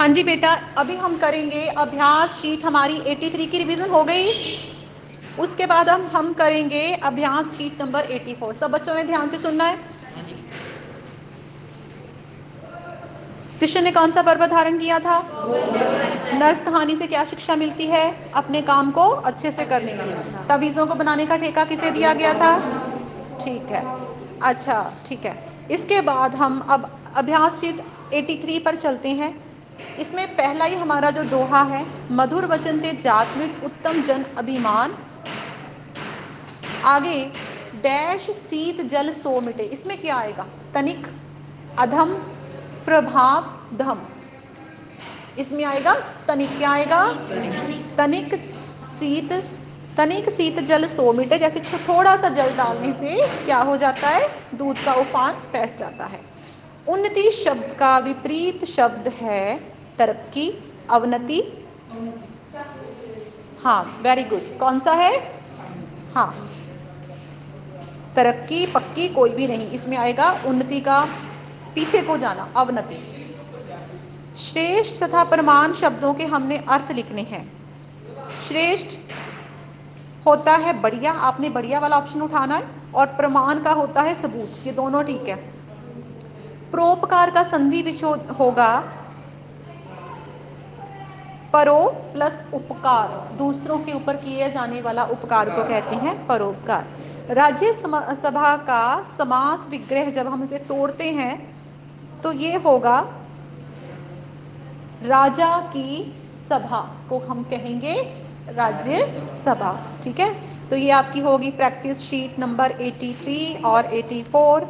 हाँ जी बेटा अभी हम करेंगे अभ्यास शीट हमारी 83 की रिवीजन हो गई। उसके बाद हम हम करेंगे अभ्यास शीट नंबर 84 सब बच्चों ने ध्यान से सुनना है? कृष्ण ने कौन सा पर्व धारण किया था? नर्स कहानी से क्या शिक्षा मिलती है? अपने काम को अच्छे से करने की तवीज़ों को बनाने का ठेका किसे दिया गया था? ठीक है। अच्छा ठीक है। इसके बाद हम अब अभ्यास शीट 83 पर चलते हैं। इसमें पहला ही हमारा जो दोहा है, मधुर वचन ते जातमिट उत्तम जन अभिमान। आगे, डैश शीत जल सो मिटे। इसमें क्या आएगा? तनिक अधम, प्रभाव, धम। इसमें आएगा, तनिक क्या आएगा? तनिक शीत तनिक शीत जल सो मिटे। जैसे थोड़ा सा जल डालने से क्या हो जाता है? दूध का उफान बैठ जाता है। उन्नति शब्द का विपरीत शब्द है तरक्की, अवनति। हाँ वेरी गुड कौन सा है? हाँ। तरक्की पक्की कोई भी नहीं। इसमें आएगा उन्नति का, पीछे को जाना, अवनति। श्रेष्ठ तथा प्रमाण शब्दों के हमने अर्थ लिखने हैं। श्रेष्ठ होता है बढ़िया। आपने बढ़िया वाला ऑप्शन उठाना है और प्रमाण का होता है सबूत। ये दोनों ठीक है। प्रोपकार का संधि विशोध होगा। परो प्लस उपकार दूसरों के ऊपर किए जाने वाला उपकार को कहते हैं परोपकार। राज्य सभा का समास विग्रह जब हम इसे तोड़ते हैं तो ये होगा राजा की सभा को हम कहेंगे राज्य सभा ठीक है? तो ये आपकी होगी प्रैक्टिस शीट नंबर 83 और 84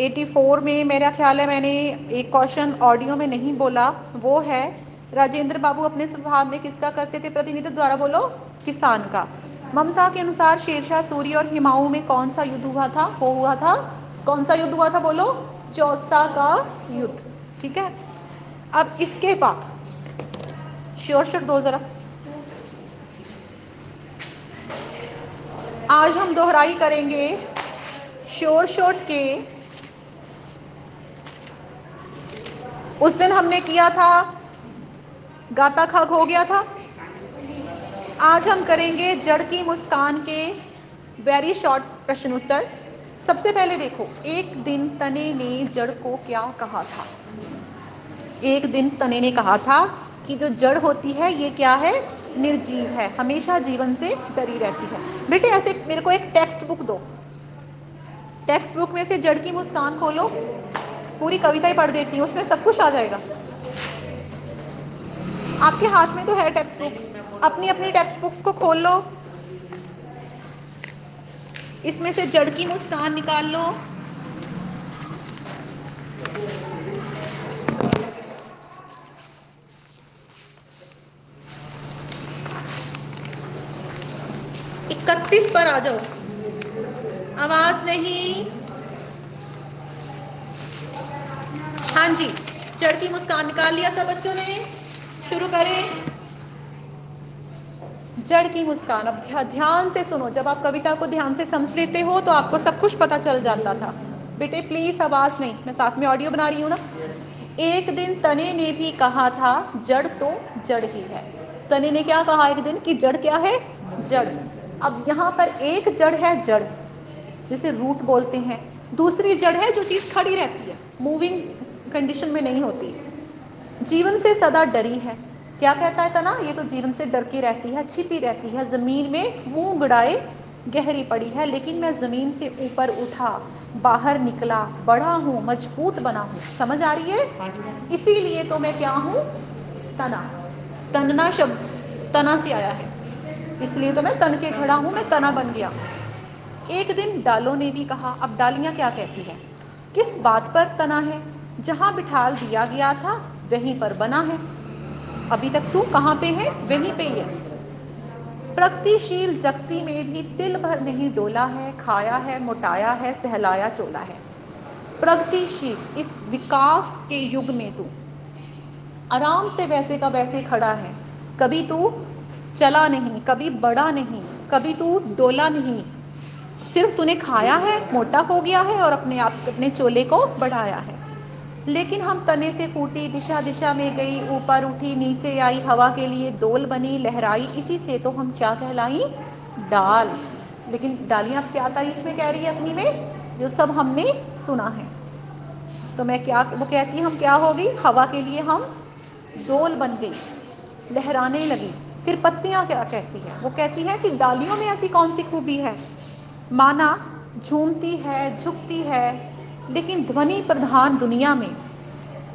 84 में मेरा ख्याल है मैंने एक क्वेश्चन ऑडियो में नहीं बोला वो है राजेंद्र बाबू अपने स्वभाव में किसका करते थे? प्रतिनिधित्व द्वारा बोलो, किसान का। ममता के अनुसार शेरशाह, सूरी और हिमाऊ में कौन सा युद्ध हुआ था? वो हुआ था, कौन सा युद्ध हुआ था बोलो? चौसा का युद्ध। ठीक है? अब इसके बाद, श्योर श्योर दो जरा। आज हम दोहराई करेंगे श्योर शॉट के। उस दिन हमने किया था गाता खग हो गया था। आज हम करेंगे जड़ की मुस्कान के वेरी शॉर्ट प्रश्न उत्तर सबसे पहले देखो, एक दिन तने ने जड़ को क्या कहा था? एक दिन तने ने कहा था कि जो जड़ होती है, ये क्या है? निर्जीव है, हमेशा जीवन से डरी रहती है। बेटे, ऐसे मेरे को एक टेक्स्ट बुक दो। टेक्स्ट बुक में से जड़ की मुस्कान खोलो। पूरी कविता ही पढ़ देती हूँ, उसमें सब कुछ आ जाएगा। आपके हाथ में तो है टेक्स्ट बुक अपनी अपनी टेक्स्ट बुक्स को खोल लो। इसमें से जड़ की मुस्कान निकाल लो। इकतीस पर आ जाओ। आवाज़ नहीं। हाँ जी, जड़ की मुस्कान निकाल लिया सब बच्चों ने। शुरू करें। जड़ की मुस्कान। अब ध्यान से सुनो। जब आप कविता को ध्यान से समझ लेते हो तो आपको सब कुछ पता चल जाता था। बेटे प्लीज़ आवाज़ नहीं। मैं साथ में ऑडियो बना रही हूँ ना? एक दिन तने ने भी कहा था, जड़ तो जड़ ही है। तने ने क्या कहा एक दिन कि जड़ क्या है? जड़। अब यहाँ पर एक जड़ है जड़, जिसे रूट बोलते हैं। दूसरी जड़ है जो चीज़ खड़ी रहती है। मूविंग कंडीशन में नहीं होती। जीवन से सदा डरी है। क्या कहता है तना? ये तो जीवन से डर की रहती है, छिपी रहती है। ज़मीन में मुँह गड़ाए गहरी पड़ी है, लेकिन मैं ज़मीन से ऊपर उठा, बाहर निकला, बड़ा हूँ, मज़बूत बना हूँ। समझ आ रही है? इसीलिए तो मैं क्या हूँ? तना। तनना शब्द, तना से आया है। इसलिए तो मैं तन के खड़ा हूँ, मैं तना बन गया। एक दिन डालों ने भी कहा, अब डालियाँ क्या कहती है? किस बात पर तना है? जहाँ बिठाल दिया गया था वहीं पर बना है। अभी तक तू कहाँ पे है? वहीं पे ही है। प्रगतिशील जगती में भी तिल भर नहीं डोला है, खाया है, मोटाया है, सहलाया चोला है। प्रगतिशील, इस विकास के युग में तू। आराम से वैसे का वैसे खड़ा है। कभी तू चला नहीं, कभी बड़ा नहीं, कभी तू डोला नहीं। सिर्फ़ तूने खाया है, मोटा हो गया है और अपने आप, अपने चोले को बढ़ाया है। लेकिन हम तने से फूटी दिशा दिशा में गई, ऊपर उठी, नीचे आई, हवा के लिए दोल बनी, लहराई, इसी से तो हम क्या कहलाई? डाल लेकिन डालियाँ क्या तारीफ़ में कह रही है अपनी में? जो सब हमने सुना है। तो मैं क्या, वो कहती हम क्या हो गई? हवा के लिए हम डोल बन गई, लहराने लगी। फिर पत्तियाँ क्या कहती है? वो कहती है कि डालियों में ऐसी कौन सी खूबी है? माना, झूमती है, झुकती है लेकिन ध्वनि प्रधान दुनिया में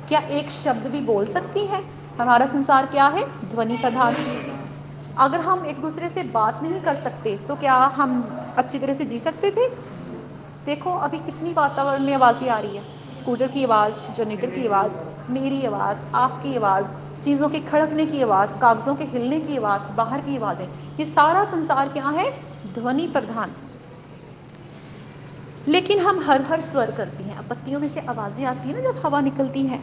क्या एक शब्द भी बोल सकती है? हमारा संसार क्या है? ध्वनि प्रधान। अगर हम एक दूसरे से बात नहीं कर सकते तो क्या हम अच्छी तरह से जी सकते थे? देखो, अभी कितनी वातावरण में आवाज़ें आ रही है। स्कूटर की आवाज़, जनरेटर की आवाज़, मेरी आवाज़, आपकी आवाज़, चीज़ों के खड़कने की आवाज़, कागज़ों के हिलने की आवाज़, बाहर की आवाज़ें। ये सारा संसार क्या है? ध्वनि प्रधान। लेकिन हम हर हर स्वर करती हैं। पत्तियों में से आवाज़ें आती हैं ना जब हवा निकलती है।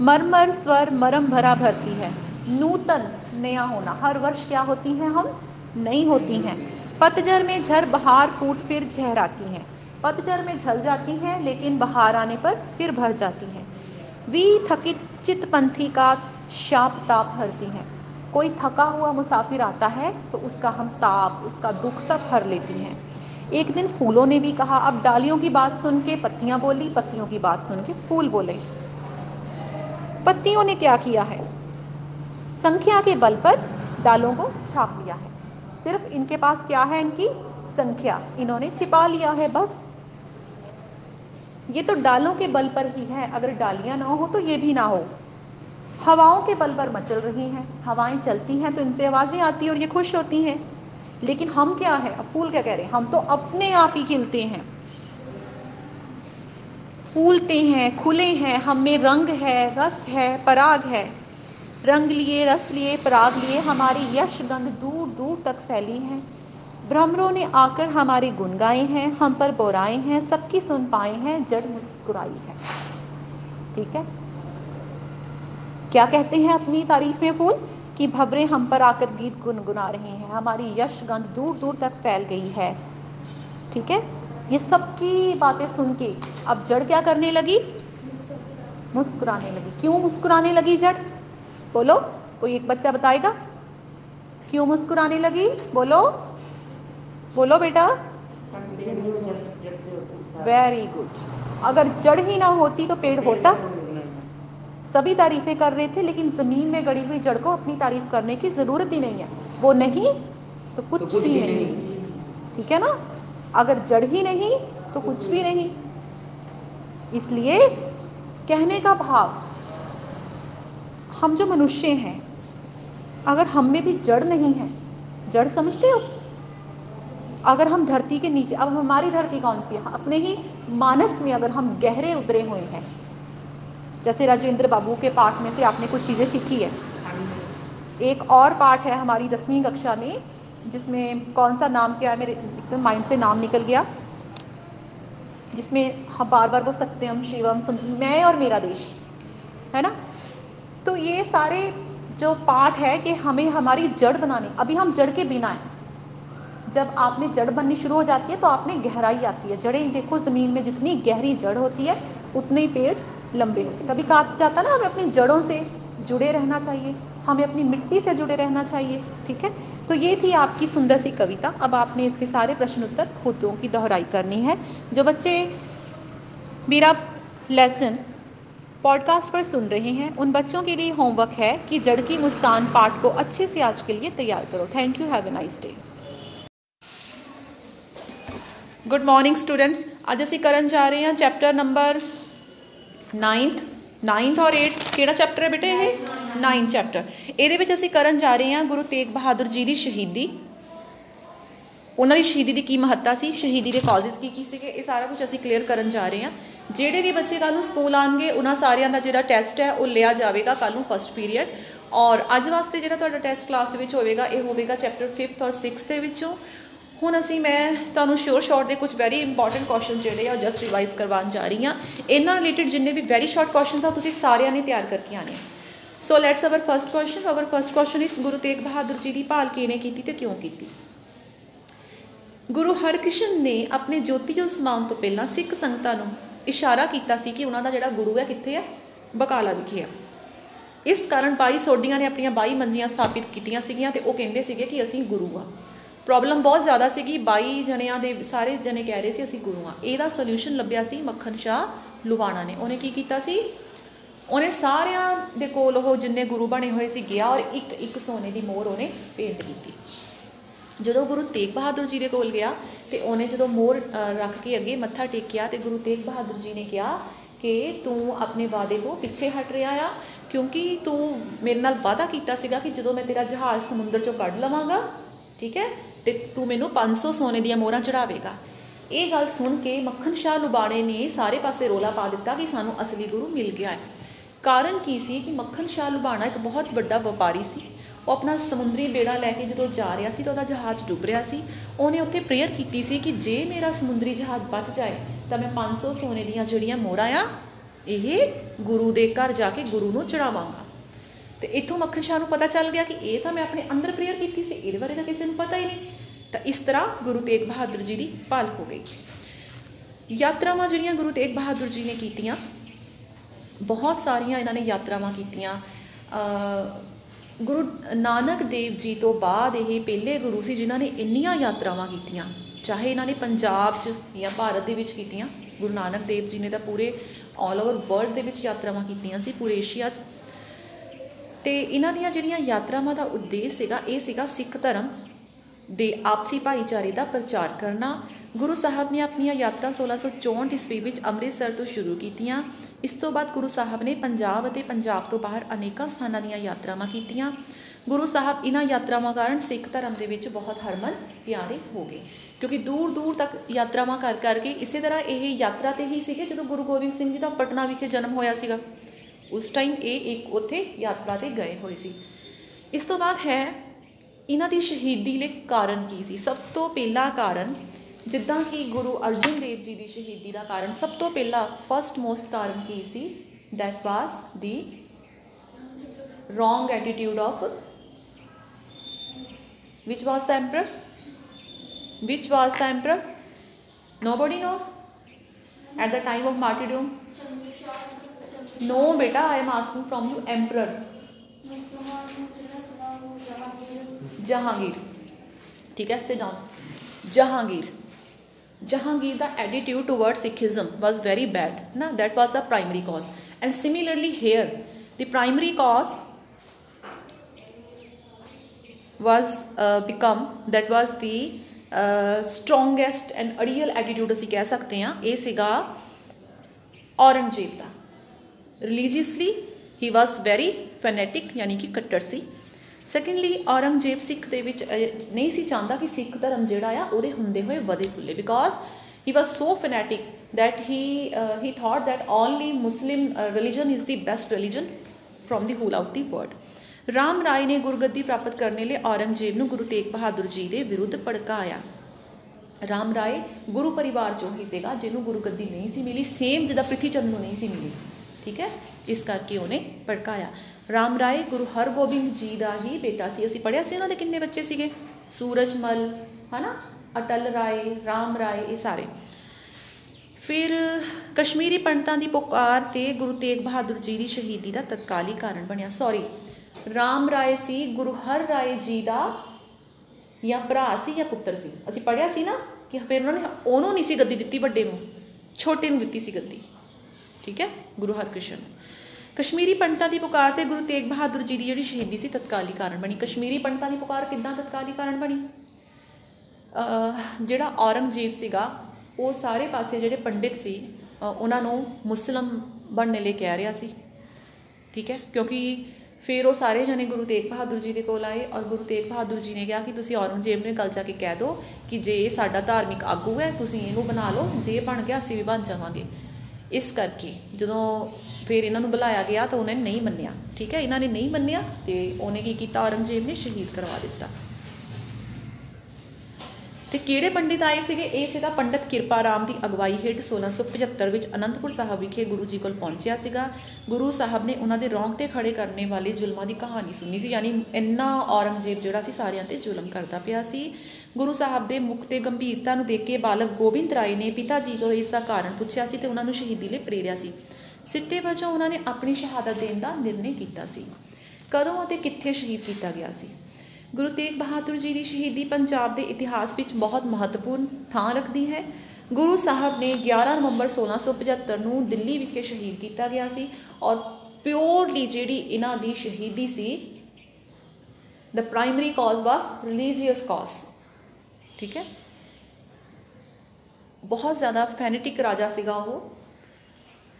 मरमर स्वर मरम भरा भरती है। नूतन नया होना। हर वर्ष क्या होती हैं हम? नई होती हैं। पतझर में झर बहार फूट फिर झहर आती हैं। पतझर में झल जाती हैं, लेकिन बहार आने पर फिर भर जाती हैं। वी थकित चितपंथी का शाप ताप भरती हैं। कोई थका हुआ मुसाफिर आता है तो उसका हम ताप, उसका दुख सब हर लेती हैं। एक दिन फूलों ने भी कहा, अब डालियों की बात सुन के पत्तियाँ बोली, पत्तियों की बात सुन के फूल बोले। पत्तियों ने क्या किया है? संख्या के बल पर डालों को छाप लिया है। सिर्फ़ इनके पास क्या है इनकी संख्या? इन्होंने छिपा लिया है, बस। ये तो डालों के बल पर ही है। अगर डालियाँ ना हो तो ये भी ना हो। हवाओं के बल पर मचल रही हैं, हवाएँ चलती हैं तो इनसे आवाज़ें आती हैं और ये खुश होती हैं। लेकिन हम क्या है? अब फूल क्या कह रहे हैं? हम तो अपने आप ही खिलते हैं। फूलते हैं, खुले हैं, हम में रंग है, रस है, पराग है। रंग लिए, रस लिए, पराग लिए, हमारी यश गंध दूर दूर तक फैली है। भ्रमरों ने आकर हमारे गुण गाए हैं, हम पर बोराए हैं, सबकी सुन पाए हैं, जड़ मुस्कुराई है। ठीक है? क्या कहते हैं अपनी तारीफ़ में फूल? कि भवरे हम पर आकर गीत गुनगुना रहे हैं। हमारी यश गंध दूर दूर तक फैल गई है। ठीक है? ये सबकी बातें सुन के अब जड़ क्या करने लगी? मुस्कुराने लगी। क्यों मुस्कुराने लगी जड़? बोलो कोई एक बच्चा बताएगा? क्यों मुस्कुराने लगी? बोलो। बोलो बेटा। वेरी गुड अगर जड़ ही ना होती तो पेड़ होता? सभी तारीफें कर रहे थे लेकिन ज़मीन में गड़ी हुई जड़ को अपनी तारीफ़ करने की ज़रूरत ही नहीं है। वो नहीं तो कुछ, तो कुछ भी नहीं, नहीं। ठीक है ना? अगर जड़ ही नहीं तो कुछ भी नहीं। इसलिए कहने का भाव हम जो मनुष्य हैं अगर हम में भी जड़ नहीं है जड़ समझते हो? अगर हम धरती के नीचे अब हमारी धरती कौन सी है? अपने ही मानस में अगर हम गहरे उतरे हुए हैं जैसे राजेंद्र बाबू के पाठ में से आपने कुछ चीज़ें सीखी है। एक और पाठ है हमारी दसवीं कक्षा में जिसमें कौन सा नाम क्या है मेरे एकदम माइंड से नाम निकल गया। जिसमें हम बार बार वो सत्यम शिवम सुंदर मैं और मेरा देश है ना? तो ये सारे जो पाठ है कि हमें हमारी जड़ बनाने अभी हम जड़ के बिना है। जब आपने जड़ बननी शुरू हो जाती है तो आप में गहराई आती है। जड़ें देखो ज़मीन में जितनी गहरी जड़ होती है उतने ही पेड़ लंबे होंगे कभी कहा जाता ना, हमें अपनी जड़ों से जुड़े रहना चाहिए, हमें अपनी मिट्टी से जुड़े रहना चाहिए, ठीक है? तो ये थी आपकी सुंदर सी कविता। अब आपने इसके सारे प्रश्न उत्तर खुदों की दोहराई करनी है। जो बच्चे मेरा लेसन पॉडकास्ट पर सुन रहे हैं, उन बच्चों के लिए होमवर्क है कि जड़ की मुस्कान पाठ को अच्छे से आज के लिए तैयार करो। Thank you have a nice day good morning students आज असी करन जा रहे हैं चैप्टर नंबर 9th 9th ਔਰ 8th ਕਿਹੜਾ ਚੈਪਟਰ ਹੈ ਬੇਟੇ ਇਹ? 9th ਚੈਪਟਰ ਇਹਦੇ ਵਿੱਚ ਅਸੀਂ ਕਰਨ ਜਾ ਰਹੇ ਹਾਂ ਗੁਰੂ ਤੇਗ ਬਹਾਦਰ ਜੀ ਦੀ ਸ਼ਹੀਦੀ। ਉਹਨਾਂ ਦੀ ਸ਼ਹੀਦੀ ਦੀ ਕੀ ਮਹੱਤਤਾ ਸੀ? ਸ਼ਹੀਦੀ ਦੇ ਕਾਜ਼ਸ ਕੀ ਕੀ ਸੀਗੇ? ਇਹ ਸਾਰਾ ਕੁਝ ਅਸੀਂ ਕਲੀਅਰ ਕਰਨ ਜਾ ਰਹੇ ਹਾਂ। ਜਿਹੜੇ ਵੀ ਬੱਚੇ ਕੱਲ ਨੂੰ ਸਕੂਲ ਆਣਗੇ ਉਹਨਾਂ ਸਾਰਿਆਂ ਦਾ ਜਿਹੜਾ ਟੈਸਟ ਹੈ, ਉਹ ਲਿਆ ਜਾਵੇਗਾ ਕੱਲ ਨੂੰ ਫਸਟ ਪੀਰੀਅਡ ਔਰ ਅੱਜ ਵਾਸਤੇ ਜਿਹੜਾ ਤੁਹਾਡਾ ਟੈਸਟ ਕਲਾਸ ਦੇ ਵਿੱਚ ਹੋਵੇਗਾ, ਇਹ ਹੋਵੇਗਾ ਚੈਪਟਰ 5th ਔਰ 6th ਦੇ ਵਿੱਚੋਂ। ਹੁਣ ਅਸੀਂ ਮੈਂ ਤੁਹਾਨੂੰ ਸ਼ੋਰ ਸ਼ਾਰਟ ਦੇ ਕੁਝ ਵੈਰੀ ਇੰਪੋਰਟੈਂਟ ਕੁਐਸਚਨ ਜਿਹੜੇ ਆ ਜਸਟ ਰਿਵਾਈਜ਼ ਕਰਵਾਉਣ ਜਾ ਰਹੀ ਹਾਂ। ਇਹਨਾਂ ਰਿਲੇਟਡ ਜਿੰਨੇ ਵੀ ਵੈਰੀ ਸ਼ਾਰਟ ਕੁਐਸਚਨਸ ਆ ਤੁਸੀਂ ਸਾਰਿਆਂ ਨੇ ਤਿਆਰ ਕਰਕੇ ਆਣੇ so let's our first question our first question ਇਸ ਗੁਰੂ ਤੇਗ ਬਹਾਦਰ ਜੀ ਦੀ ਭਾਲ ਕਿਹਨੇ ਕੀਤੀ ਤੇ ਕਿਉਂ ਕੀਤੀ? ਗੁਰੂ ਹਰਕ੍ਰਿਸ਼ਨ ਨੇ ਆਪਣੇ ਜੋਤੀ ਜੋਤ ਸਮਾਉਣ ਤੋਂ ਪਹਿਲਾਂ ਸਿੱਖ ਸੰਗਤਾਂ ਨੂੰ ਇਸ਼ਾਰਾ ਕੀਤਾ ਸੀ ਕਿ ਉਹਨਾਂ ਦਾ ਜਿਹੜਾ ਗੁਰੂ ਹੈ ਕਿੱਥੇ ਹੈ ਬਕਾਲਾ ਵਿਖੇ ਆ। ਇਸ ਕਾਰਨ 22 ਸੋਡੀਆਂ ਨੇ ਆਪਣੀਆਂ 22 ਮੰਜੀਆਂ ਸਥਾਪਿਤ ਕੀਤੀਆਂ ਸੀਗੀਆਂ ਤੇ ਉਹ ਕਹਿੰਦੇ ਸੀਗੇ ਕਿ ਅਸੀਂ ਗੁਰੂ ਆ। ਪ੍ਰੋਬਲਮ ਬਹੁਤ ਜ਼ਿਆਦਾ ਸੀਗੀ। 22 ਜਣਿਆਂ ਦੇ, ਸਾਰੇ ਜਣੇ ਕਹਿ ਰਹੇ ਸੀ, ਅਸੀਂ ਗੁਰੂ ਆ ਇਹਦਾ ਸੋਲੂਸ਼ਨ ਲੱਭਿਆ ਸੀ ਮੱਖਣ ਸ਼ਾਹ ਲੁਵਾਣਾ ਨੇ। ਉਹਨੇ ਕੀ ਕੀਤਾ ਸੀ? ਉਹਨੇ ਸਾਰਿਆਂ ਦੇ ਕੋਲ ਉਹ ਜਿੰਨੇ ਗੁਰੂ ਬਣੇ ਹੋਏ ਸੀ, ਗਿਆ ਔਰ ਇੱਕ ਇੱਕ ਸੋਨੇ ਦੀ ਮੋਹਰ ਉਹਨੇ ਪੇਂਟ ਕੀਤੀ। ਜਦੋਂ ਗੁਰੂ ਤੇਗ ਬਹਾਦਰ ਜੀ ਦੇ ਕੋਲ ਗਿਆ ਤੇ ਉਹਨੇ ਜਦੋਂ ਮੋਹਰ ਰੱਖ ਕੇ ਅੱਗੇ ਮੱਥਾ ਟੇਕਿਆ ਤੇ ਗੁਰੂ ਤੇਗ ਬਹਾਦਰ ਜੀ ਨੇ ਕਿਹਾ ਕਿ ਤੂੰ ਆਪਣੇ ਵਾਅਦੇ ਤੋਂ ਪਿੱਛੇ ਹਟ ਰਿਹਾ ਆ, ਕਿਉਂਕਿ ਤੂੰ ਮੇਰੇ ਨਾਲ ਵਾਅਦਾ ਕੀਤਾ ਸੀਗਾ ਕਿ ਜਦੋਂ ਮੈਂ ਤੇਰਾ ਜਹਾਜ਼ ਸਮੁੰਦਰ ਚੋਂ ਕੱਢ ਲਵਾਂਗਾ, ਠੀਕ ਹੈ? ਤੇ ਤੂੰ ਮੈਨੂੰ 500 ਸੋਨੇ ਦੀਆਂ ਮੋਹਰਾਂ ਚੜਾਵੇਗਾ। ਇਹ ਗੱਲ ਸੁਣ ਕੇ ਮੱਖਣ ਸ਼ਾਹ ਲੁਬਾਣੇ ਨੇ ਸਾਰੇ ਪਾਸੇ ਰੋਲਾ ਪਾ ਦਿੱਤਾ ਕਿ ਸਾਨੂੰ ਅਸਲੀ ਗੁਰੂ ਮਿਲ ਗਿਆ ਹੈ। ਕਾਰਨ ਕੀ ਸੀ ਕਿ ਮੱਖਣ ਸ਼ਾਹ ਲੁਬਾਣਾ ਇੱਕ ਬਹੁਤ ਵੱਡਾ ਵਪਾਰੀ ਸੀ। ਉਹ ਆਪਣਾ ਸਮੁੰਦਰੀ ਬੇੜਾ ਲੈ ਕੇ ਜਦੋਂ ਜਾ ਰਿਹਾ ਸੀ ਤਾਂ ਉਹਦਾ ਜਹਾਜ਼ ਡੁੱਬ ਰਿਹਾ ਸੀ। ਉਹਨੇ ਉੱਥੇ ਪ੍ਰੇਅਰ ਕੀਤੀ ਸੀ ਕਿ ਜੇ ਮੇਰਾ ਸਮੁੰਦਰੀ ਜਹਾਜ਼ ਬਚ ਜਾਏ ਤਾਂ ਮੈਂ 500 ਸੋਨੇ ਦੀਆਂ ਜਿਹੜੀਆਂ ਮੋਹਰਾਂ ਆ, ਇਹ ਗੁਰੂ ਦੇ ਘਰ ਜਾ ਕੇ ਗੁਰੂ ਨੂੰ ਚੜਾਵਾਂਗਾ। ਤੇ ਇਥੋਂ ਮੱਖਣ ਸ਼ਾਹ ਨੂੰ ਪਤਾ ਚੱਲ ਗਿਆ ਕਿ ਇਹ ਤਾਂ ਮੈਂ ਆਪਣੇ ਅੰਦਰ ਪ੍ਰੇਅਰ ਕੀਤੀ ਸੀ, ਇਹਦੇ ਬਾਰੇ ਤਾਂ ਕਿਸੇ ਨੂੰ ਪਤਾ ਹੀ ਨਹੀਂ। ਤਾਂ ਇਸ ਤਰ੍ਹਾਂ ਗੁਰੂ ਤੇਗ ਬਹਾਦਰ ਜੀ ਦੀ ਪਾਲ ਹੋ ਗਈ। ਯਾਤਰਾਵਾਂ ਜਿਹੜੀਆਂ ਗੁਰੂ ਤੇਗ ਬਹਾਦਰ ਜੀ ਨੇ ਕੀਤੀਆਂ, ਬਹੁਤ ਸਾਰੀਆਂ ਇਹਨਾਂ ਨੇ ਯਾਤਰਾਵਾਂ ਕੀਤੀਆਂ। ਗੁਰੂ ਨਾਨਕ ਦੇਵ ਜੀ ਤੋਂ ਬਾਅਦ ਇਹ ਪਹਿਲੇ ਗੁਰੂ ਸੀ ਜਿਨ੍ਹਾਂ ਨੇ ਇੰਨੀਆਂ ਯਾਤਰਾਵਾਂ ਕੀਤੀਆਂ, ਚਾਹੇ ਇਹਨਾਂ ਨੇ ਪੰਜਾਬ 'ਚ ਜਾਂ ਭਾਰਤ ਦੇ ਵਿੱਚ ਕੀਤੀਆਂ। ਗੁਰੂ ਨਾਨਕ ਦੇਵ ਜੀ ਨੇ ਤਾਂ ਪੂਰੇ ਆਲ ਓਵਰ ਵਰਲਡ ਦੇ ਵਿੱਚ ਯਾਤਰਾਵਾਂ ਕੀਤੀਆਂ ਸੀ, ਪੂਰੇ ਏਸ਼ੀਆ 'ਚ। ਤੇ ਇਹਨਾਂ ਦੀਆਂ ਜਿਹੜੀਆਂ ਯਾਤਰਾਵਾਂ ਦਾ ਉਦੇਸ਼ ਸੀਗਾ, ਇਹ ਸੀਗਾ ਸਿੱਖ ਧਰਮ ਦੇ ਆਪਸੀ ਭਾਈਚਾਰੇ ਦਾ ਪ੍ਰਚਾਰ ਕਰਨਾ। ਗੁਰੂ ਸਾਹਿਬ ਨੇ ਆਪਣੀਆਂ ਯਾਤਰਾ 1664 ਈਸਵੀ ਵਿੱਚ ਅੰਮ੍ਰਿਤਸਰ ਤੋਂ ਸ਼ੁਰੂ ਕੀਤੀਆਂ। ਇਸ ਤੋਂ ਬਾਅਦ ਗੁਰੂ ਸਾਹਿਬ ਨੇ ਪੰਜਾਬ ਅਤੇ ਪੰਜਾਬ ਤੋਂ ਬਾਹਰ ਅਨੇਕਾਂ ਸਥਾਨਾਂ ਦੀਆਂ ਯਾਤਰਾਵਾਂ ਕੀਤੀਆਂ। ਗੁਰੂ ਸਾਹਿਬ ਇਹਨਾਂ ਯਾਤਰਾਵਾਂ ਕਾਰਨ ਸਿੱਖ ਧਰਮ ਦੇ ਵਿੱਚ ਬਹੁਤ ਹਰਮਨ ਪਿਆਰੇ ਹੋ ਗਏ। ਕਿਉਂਕਿ ਦੂਰ ਦੂਰ ਤੱਕ ਯਾਤਰਾਵਾਂ ਕਰ ਕਰਕੇ ਇਸੇ ਤਰ੍ਹਾਂ ਇਹ ਯਾਤਰਾ ਤੇ ਹੀ ਸੀਗੇ ਜਦੋਂ ਗੁਰੂ ਗੋਬਿੰਦ ਸਿੰਘ ਜੀ ਦਾ ਪਟਨਾ ਵਿਖੇ ਜਨਮ ਹੋਇਆ ਸੀਗਾ। ਉਸ ਟਾਈਮ ਇਹ ਇੱਕ ਉੱਥੇ ਯਾਤਰਾ ਤੇ ਗਏ ਹੋਏ ਸੀ ਇਸ ਤੋਂ ਬਾਅਦ ਹੈ ਇਹਨਾਂ ਦੀ ਸ਼ਹੀਦੀ ਲਈ ਕਾਰਨ ਕੀ ਸੀ ਸਭ ਤੋਂ ਪਹਿਲਾ ਕਾਰਨ ਜਿੱਦਾਂ ਕਿ ਗੁਰੂ ਅਰਜਨ ਦੇਵ ਜੀ ਦੀ ਸ਼ਹੀਦੀ ਦਾ ਕਾਰਨ ਸਭ ਤੋਂ ਪਹਿਲਾ ਫਰਸਟ ਮੋਸਟ ਕਾਰਨ ਕੀ ਸੀ that was the wrong attitude of which was the emperor which was the emperor nobody knows at the time of martyrdom no beta i am asking from you emperor jahangir ठीक है sit down jahangir Jahangir, the attitude towards Sikhism was very bad. Na? That was the primary cause. And similarly, here, the primary cause was uh, become that was the uh, strongest and ideal attitude ਅਸੀਂ ਕਹਿ ਸਕਦੇ ਹਾਂ ਇਹ ਸੀਗਾ ਔਰੰਗਜ਼ੇਬ ਦਾ ਰਿਲੀਜੀਅਸਲੀ ਹੀ was very ਫੈਨੇਟਿਕ ਯਾਨੀ ਕਿ ਕੱਟੜ ਸੀ। Secondly Aurangzeb ਸਿੱਖ ਦੇ ਵਿੱਚ ਨਹੀਂ ਸੀ ਚਾਹੁੰਦਾ ਕਿ ਸਿੱਖ ਧਰਮ ਜਿਹੜਾ ਆ ਉਹਦੇ ਹੁੰਦੇ ਹੋਏ ਵਧੇ ਫੁੱਲੇ because he was so fanatic that he uh, he thought that only muslim uh, religion is the best religion from the whole out the world Ram Rai ਨੇ ਗੁਰਗੱਦੀ ਪ੍ਰਾਪਤ ਕਰਨ ਲਈ ਔਰੰਗਜ਼ੇਬ ਨੂੰ ਗੁਰੂ ਤੇਗ ਬਹਾਦਰ ਜੀ ਦੇ ਵਿਰੁੱਧ ਭੜਕਾਇਆ। ਰਾਮ ਰਾਏ ਗੁਰੂ ਪਰਿਵਾਰ ਚੋਂ ਹੀ ਸੀਗਾ ਜਿਹਨੂੰ ਗੁਰਗੱਦੀ ਨਹੀਂ ਸੀ ਮਿਲੀ ਸੇਮ ਜਿੱਦਾਂ ਪ੍ਰਿਥੀ ਚੰਦ ਨੂੰ ਨਹੀਂ ਸੀ ਮਿਲੀ। ਠੀਕ ਹੈ? ਇਸ ਕਰਕੇ ਉਹਨੇ ਭੜਕਾਇਆ। ਰਾਮ ਰਾਏ ਗੁਰੂ ਹਰਗੋਬਿੰਦ ਜੀ ਦਾ ਹੀ ਬੇਟਾ ਸੀ। ਅਸੀਂ ਪੜਿਆ ਸੀ ਉਹਨਾਂ ਦੇ ਕਿੰਨੇ ਬੱਚੇ ਸੀਗੇ? ਸੂਰਜਮਲ, ਹਨਾ? ਅਟਲ ਰਾਏ, ਰਾਮ ਰਾਏ, ਇਹ ਸਾਰੇ। ਫਿਰ ਕਸ਼ਮੀਰੀ ਪੰਡਤਾਂ ਦੀ ਪੁਕਾਰ ਤੇ ਗੁਰੂ ਤੇਗ ਬਹਾਦਰ ਜੀ ਦੀ ਸ਼ਹੀਦੀ ਦਾ ਤਤਕਾਲੀ ਕਾਰਨ ਬਣਿਆ। ਸੌਰੀ ਰਾਮ ਰਾਏ ਸੀ, ਗੁਰੂ ਹਰ ਰਾਏ ਜੀ ਦਾ ਜਾਂ ਭਰਾ ਸੀ ਜਾਂ ਪੁੱਤਰ ਸੀ? ਅਸੀਂ ਪੜਿਆ ਸੀ ਨਾ ਕਿ ਫਿਰ ਉਹਨਾਂ ਨੇ ਉਹਨੂੰ ਨਹੀਂ ਸੀ ਗੱਦੀ ਦਿੱਤੀ ਵੱਡੇ ਨੂੰ। ਛੋਟੇ ਨੂੰ ਦਿੱਤੀ ਸੀ ਗੱਦੀ। ਠੀਕ ਹੈ? ਗੁਰੂ ਹਰਕ੍ਰਿਸ਼ਨ। ਕਸ਼ਮੀਰੀ ਪੰਡਤਾਂ ਦੀ ਪੁਕਾਰ ਤੇ ਗੁਰੂ ਤੇਗ ਬਹਾਦਰ ਜੀ ਦੀ ਜਿਹੜੀ ਸ਼ਹੀਦੀ ਸੀ ਤਤਕਾਲੀ ਕਾਰਨ ਬਣੀ। ਕਸ਼ਮੀਰੀ ਪੰਡਤਾਂ ਦੀ ਪੁਕਾਰ ਕਿੱਦਾਂ ਤਤਕਾਲੀ ਕਾਰਨ ਬਣੀ? ਜਿਹੜਾ ਔਰੰਗਜ਼ੇਬ ਸੀਗਾ, ਉਹ ਸਾਰੇ ਪਾਸੇ ਜਿਹੜੇ ਪੰਡਿਤ ਸੀ ਉਹਨਾਂ ਨੂੰ ਮੁਸਲਮ ਬਣਨੇ ਲਈ ਕਹਿ ਰਿਹਾ ਸੀ। ਠੀਕ ਹੈ? ਕਿਉਂਕਿ ਫਿਰ ਉਹ ਸਾਰੇ ਜਣੇ ਗੁਰੂ ਤੇਗ ਬਹਾਦਰ ਜੀ ਦੇ ਕੋਲ ਆਏ ਔਰ ਗੁਰੂ ਤੇਗ ਬਹਾਦਰ ਜੀ ਨੇ ਕਿਹਾ ਕਿ ਤੁਸੀਂ ਔਰੰਗਜ਼ੇਬ ਨੂੰ ਕੱਲ ਜਾ ਕੇ ਕਹਿ ਦਿਓ ਕਿ ਜੇ ਇਹ ਸਾਡਾ ਧਾਰਮਿਕ ਆਗੂ ਹੈ, ਤੁਸੀਂ ਇਹਨੂੰ ਬਣਾ ਲਓ, ਜੇ ਬਣ ਗਿਆ, ਅਸੀਂ ਵੀ ਬਣ ਜਾਵਾਂਗੇ। ਇਸ ਕਰਕੇ ਜਦੋਂ ਫਿਰ ਇਹਨਾਂ ਨੂੰ ਬੁਲਾਇਆ ਗਿਆ ਤਾਂ ਉਹਨੇ ਨਹੀਂ ਮੰਨਿਆ, ਠੀਕ ਹੈ? ਇਹਨਾਂ ਨੇ ਨਹੀਂ ਮੰਨਿਆ ਤੇ ਉਹਨੇ ਕੀ ਕੀਤਾ? ਔਰੰਗਜ਼ੇਬ ਨੇ ਸ਼ਹੀਦ ਕਰਵਾ ਦਿੱਤਾ। ਤੇ ਕਿਹੜੇ ਪੰਡਿਤ ਆਏ ਸੀਗੇ? ਇਹ ਸੀਗਾ ਪੰਡਤ ਕਿਰਪਾ ਰਾਮ ਦੀ ਅਗਵਾਈ ਹੇਠ 1675 ਵਿੱਚ ਅਨੰਦਪੁਰ ਸਾਹਿਬ ਵਿਖੇ ਗੁਰੂ ਜੀ ਕੋਲ ਪਹੁੰਚਿਆ ਸੀਗਾ। ਗੁਰੂ ਸਾਹਿਬ ਨੇ ਉਹਨਾਂ ਦੇ ਰੌਂਗਟੇ ਖੜੇ ਕਰਨੇ ਵਾਲੇ ਜ਼ੁਲਮਾਂ ਦੀ ਕਹਾਣੀ ਸੁਣੀ ਸੀ, ਯਾਨੀ ਇੰਨਾ ਔਰੰਗਜ਼ੇਬ ਜਿਹੜਾ ਸੀ ਸਾਰਿਆਂ ਤੇ ਜ਼ੁਲਮ ਕਰਦਾ ਪਿਆ ਸੀ। ਗੁਰੂ ਸਾਹਿਬ ਦੇ ਮੁਖ ਤੇ ਗੰਭੀਰਤਾ ਨੂੰ ਦੇਖ ਕੇ ਬਾਲਕ ਗੋਬਿੰਦ ਰਾਏ ਨੇ ਪਿਤਾ ਜੀ ਤੋਂ ਇਸ ਦਾ ਕਾਰਨ ਪੁੱਛਿਆ ਸੀ ਤੇ ਉਹਨਾਂ ਨੂੰ ਸ਼ਹੀਦੀ ਲਈ ਪ੍ਰੇਰਿਆ ਸੀ। ਸਿੱਟੇ ਵਜੋਂ ਉਹਨਾਂ ਨੇ ਆਪਣੀ ਸ਼ਹਾਦਤ ਦੇਣ ਦਾ ਨਿਰਣੇ ਕੀਤਾ ਸੀ। ਕਦੋਂ ਅਤੇ ਕਿੱਥੇ ਸ਼ਹੀਦ ਕੀਤਾ ਗਿਆ ਸੀ? ਗੁਰੂ ਤੇਗ ਬਹਾਦਰ ਜੀ ਦੀ ਸ਼ਹੀਦੀ ਪੰਜਾਬ ਦੇ ਇਤਿਹਾਸ ਵਿੱਚ ਬਹੁਤ ਮਹੱਤਵਪੂਰਨ ਥਾਂ ਰੱਖਦੀ ਹੈ। ਗੁਰੂ ਸਾਹਿਬ ਨੇ 11 ਨਵੰਬਰ 1675 ਨੂੰ ਦਿੱਲੀ ਵਿਖੇ ਸ਼ਹੀਦ ਕੀਤਾ ਗਿਆ ਸੀ ਔਰ ਪਿਓਰਲੀ ਜਿਹੜੀ ਇਹਨਾਂ ਦੀ ਸ਼ਹੀਦੀ ਸੀ, the primary cause was religious cause ਠੀਕ ਹੈ? ਬਹੁਤ ਜ਼ਿਆਦਾ ਫੈਨੇਟਿਕ ਰਾਜਾ ਸੀਗਾ ਉਹ।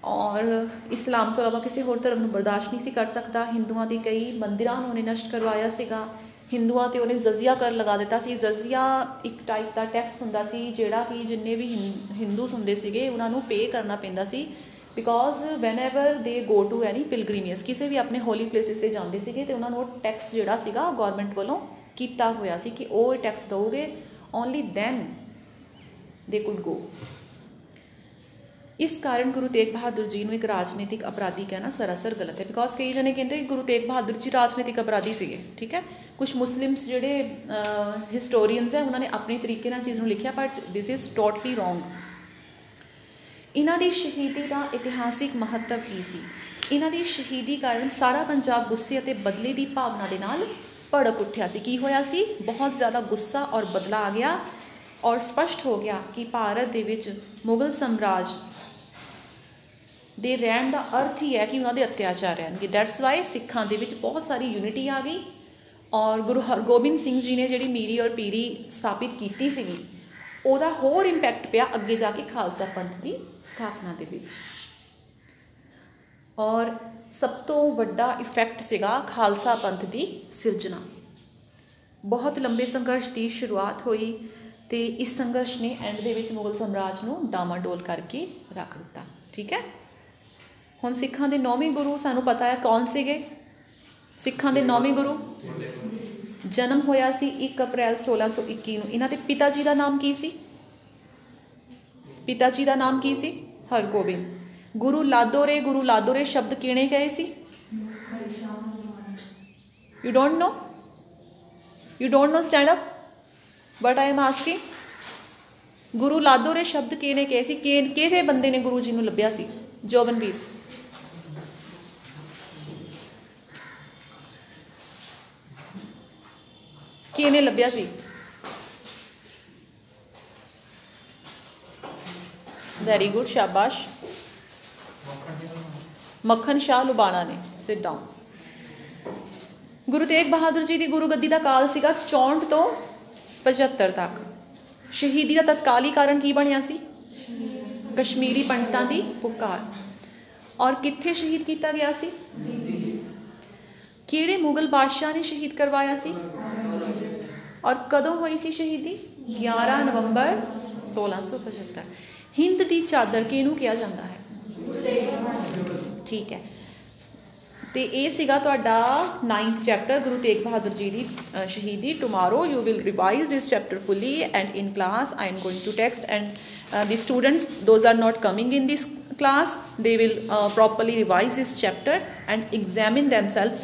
ਔਰ ਇਸਲਾਮ ਤੋਂ ਇਲਾਵਾ ਕਿਸੇ ਹੋਰ ਧਰਮ ਨੂੰ ਬਰਦਾਸ਼ਤ ਨਹੀਂ ਸੀ ਕਰ ਸਕਦਾ। ਹਿੰਦੂਆਂ ਦੀ ਕਈ ਮੰਦਿਰਾਂ ਨੂੰ ਉਹਨੇ ਨਸ਼ਟ ਕਰਵਾਇਆ ਸੀਗਾ। ਹਿੰਦੂਆਂ ਤੇ ਉਹਨੇ ਜਜ਼ੀਆ ਕਰ ਲਗਾ ਦਿੱਤਾ ਸੀ। ਜਜ਼ੀਆ ਇੱਕ ਟਾਈਪ ਦਾ ਟੈਕਸ ਹੁੰਦਾ ਸੀ ਜਿਹੜਾ ਕਿ ਜਿੰਨੇ ਵੀ ਹਿੰਦੂ ਹੁੰਦੇ ਸੀਗੇ ਉਹਨਾਂ ਨੂੰ ਪੇ ਕਰਨਾ ਪੈਂਦਾ ਸੀ। ਬਿਕੋਜ਼ ਵੈਨੇਵਰ ਦੇ ਗੋ ਟੂ ਐਨੀ ਪਿਲਗ੍ਰਿਮੇਜ ਕਿਸੇ ਵੀ ਆਪਣੇ ਹੋਲੀ ਪਲੇਸਿਸ ਤੇ ਜਾਂਦੇ ਸੀਗੇ ਤੇ ਉਹਨਾਂ ਨੂੰ ਉਹ ਟੈਕਸ ਜਿਹੜਾ ਸੀਗਾ ਗਵਰਨਮੈਂਟ ਵੱਲੋਂ ਕੀਤਾ ਹੋਇਆ ਸੀ ਕਿ ਉਹ ਟੈਕਸ ਦੋਗੇ only then they could go ਇਸ ਕਾਰਨ ਗੁਰੂ ਤੇਗ ਬਹਾਦਰ ਜੀ ਨੂੰ ਇੱਕ ਰਾਜਨੀਤਿਕ ਅਪਰਾਧੀ ਕਹਿਣਾ ਸਰਾਸਰ ਗਲਤ ਹੈ ਬਿਕੋਜ਼ ਕਈ ਜਣੇ ਕਹਿੰਦੇ ਕਿ ਗੁਰੂ ਤੇਗ ਬਹਾਦਰ ਜੀ ਰਾਜਨੀਤਿਕ ਅਪਰਾਧੀ ਸੀਗੇ, ਠੀਕ ਹੈ? ਕੁਝ ਮੁਸਲਿਮਸ ਜਿਹੜੇ ਹਿਸਟੋਰੀਅਨਸ ਹੈ, ਉਹਨਾਂ ਨੇ ਆਪਣੇ ਤਰੀਕੇ ਨਾਲ ਚੀਜ਼ ਨੂੰ ਲਿਖਿਆ but this is totally wrong ਇਹਨਾਂ ਦੀ ਸ਼ਹੀਦੀ ਦਾ ਇਤਿਹਾਸਿਕ ਮਹੱਤਵ ਕੀ ਸੀ? ਇਹਨਾਂ ਦੀ ਸ਼ਹੀਦੀ ਕਾਰਨ ਸਾਰਾ ਪੰਜਾਬ ਗੁੱਸੇ ਅਤੇ ਬਦਲੇ ਦੀ ਭਾਵਨਾ ਦੇ ਨਾਲ ਭੜਕ ਉੱਠਿਆ ਸੀ। ਕੀ ਹੋਇਆ ਸੀ? ਬਹੁਤ ਜ਼ਿਆਦਾ ਗੁੱਸਾ ਔਰ ਬਦਲਾ ਆ ਗਿਆ ਔਰ ਸਪਸ਼ਟ ਹੋ ਗਿਆ ਕਿ ਭਾਰਤ ਦੇ ਵਿੱਚ ਮੁਗਲ ਸਮਰਾਜ ਦੇ ਰਹਿਣ ਦਾ ਅਰਥ ਹੀ ਹੈ ਕਿ ਉਹਨਾਂ ਦੇ ਅਤਿਆਚਾਰ ਰਹਿਣਗੇ। ਦੈਟਸ ਵਾਈ ਸਿੱਖਾਂ ਦੇ ਵਿੱਚ ਬਹੁਤ ਸਾਰੀ ਯੂਨਿਟੀ ਆ ਗਈ ਔਰ ਗੁਰੂ ਹਰਗੋਬਿੰਦ ਸਿੰਘ ਜੀ ਨੇ ਜਿਹੜੀ ਮੀਰੀ ਔਰ ਪੀਰੀ ਸਥਾਪਿਤ ਕੀਤੀ ਸੀਗੀ, ਉਹਦਾ ਹੋਰ ਇੰਪੈਕਟ ਪਿਆ ਅੱਗੇ ਜਾ ਕੇ ਖਾਲਸਾ ਪੰਥ ਦੀ ਸਥਾਪਨਾ ਦੇ ਵਿੱਚ। ਔਰ ਸਭ ਤੋਂ ਵੱਡਾ ਇਫੈਕਟ ਸੀਗਾ ਖਾਲਸਾ ਪੰਥ ਦੀ ਸਿਰਜਣਾ। ਬਹੁਤ ਲੰਬੇ ਸੰਘਰਸ਼ ਦੀ ਸ਼ੁਰੂਆਤ ਹੋਈ ਤੇ ਇਸ ਸੰਘਰਸ਼ ਨੇ ਐਂਡ ਦੇ ਵਿੱਚ ਮੁਗਲ ਸਮਰਾਜ ਨੂੰ ਡਾਮਾਡੋਲ ਕਰਕੇ ਰੱਖ ਦਿੱਤਾ। ਠੀਕ ਹੈ? ਹੁਣ ਸਿੱਖਾਂ ਦੇ ਨੌਵੇਂ ਗੁਰੂ ਸਾਨੂੰ ਪਤਾ ਹੈ ਕੌਣ ਸੀਗੇ? ਸਿੱਖਾਂ ਦੇ ਨੌਵੇਂ ਗੁਰੂ? ਜਨਮ ਹੋਇਆ ਸੀ 1 ਅਪ੍ਰੈਲ 1621 ਨੂੰ। ਇਹਨਾਂ ਦੇ ਪਿਤਾ ਜੀ ਦਾ ਨਾਮ ਕੀ ਸੀ? ਪਿਤਾ ਜੀ ਦਾ ਨਾਮ ਕੀ ਸੀ? ਹਰਗੋਬਿੰਦ। ਗੁਰੂ ਲਾਦੋਰੇ ਗੁਰੂ ਲਾਦੋਰੇ ਸ਼ਬਦ ਕਿਹਨੇ ਕਹੇ ਸੀ? You don't know you don't know stand up but I am asking Guru ਲਾਦੋਰੇ ਸ਼ਬਦ ਕਿਹਨੇ ਕਹੇ ਸੀ? ਕਿਹੜੇ ਬੰਦੇ ਨੇ ਗੁਰੂ ਜੀ ਨੂੰ ਲੱਭਿਆ ਸੀ? ਜੋਬਨਵੀਰ। ਕਿਹਨੇ ਲੱਭਿਆ ਸੀ? ਵੈਰੀ ਗੁੱਡ ਸ਼ਾਬਾਸ਼। ਮੱਖਣ ਸ਼ਾਹ ਲੁਬਾਣਾ ਨੇ ਸਿਟ ਡਾਊਨ ਗੁਰੂ ਤੇਗ ਬਹਾਦਰ ਜੀ ਦੀ ਗੁਰੂ ਗੱਦੀ ਦਾ ਕਾਲ ਸੀਗਾ 64 ਤੋਂ 75 ਤੱਕ। ਸ਼ਹੀਦੀ ਦਾ ਤਤਕਾਲੀ ਕਾਰਨ ਕੀ ਬਣਿਆ ਸੀ? ਕਸ਼ਮੀਰੀ ਪੰਡਤਾਂ ਦੀ ਪੁਕਾਰ। ਔਰ ਕਿੱਥੇ ਸ਼ਹੀਦ ਕੀਤਾ ਗਿਆ ਸੀ? ਕਿਹੜੇ ਮੁਗਲ ਬਾਦਸ਼ਾਹ ਨੇ ਸ਼ਹੀਦ ਕਰਵਾਇਆ ਸੀ? ਔਰ ਕਦੋਂ ਹੋਈ ਸੀ ਸ਼ਹੀਦੀ? 11 ਨਵੰਬਰ 1675 ਹਿੰਦ ਦੀ ਚਾਦਰ ਕਿਹਨੂੰ ਕਿਹਾ ਜਾਂਦਾ ਹੈ? ਠੀਕ ਹੈ ਤੇ ਇਹ ਸੀਗਾ ਤੁਹਾਡਾ 9th ਚੈਪਟਰ ਗੁਰੂ ਤੇਗ ਬਹਾਦਰ ਜੀ ਦੀ ਸ਼ਹੀਦੀ tomorrow you will revise this chapter fully and in class I am going to text and the students those are not coming in this class they will uh, properly revise this chapter and examine themselves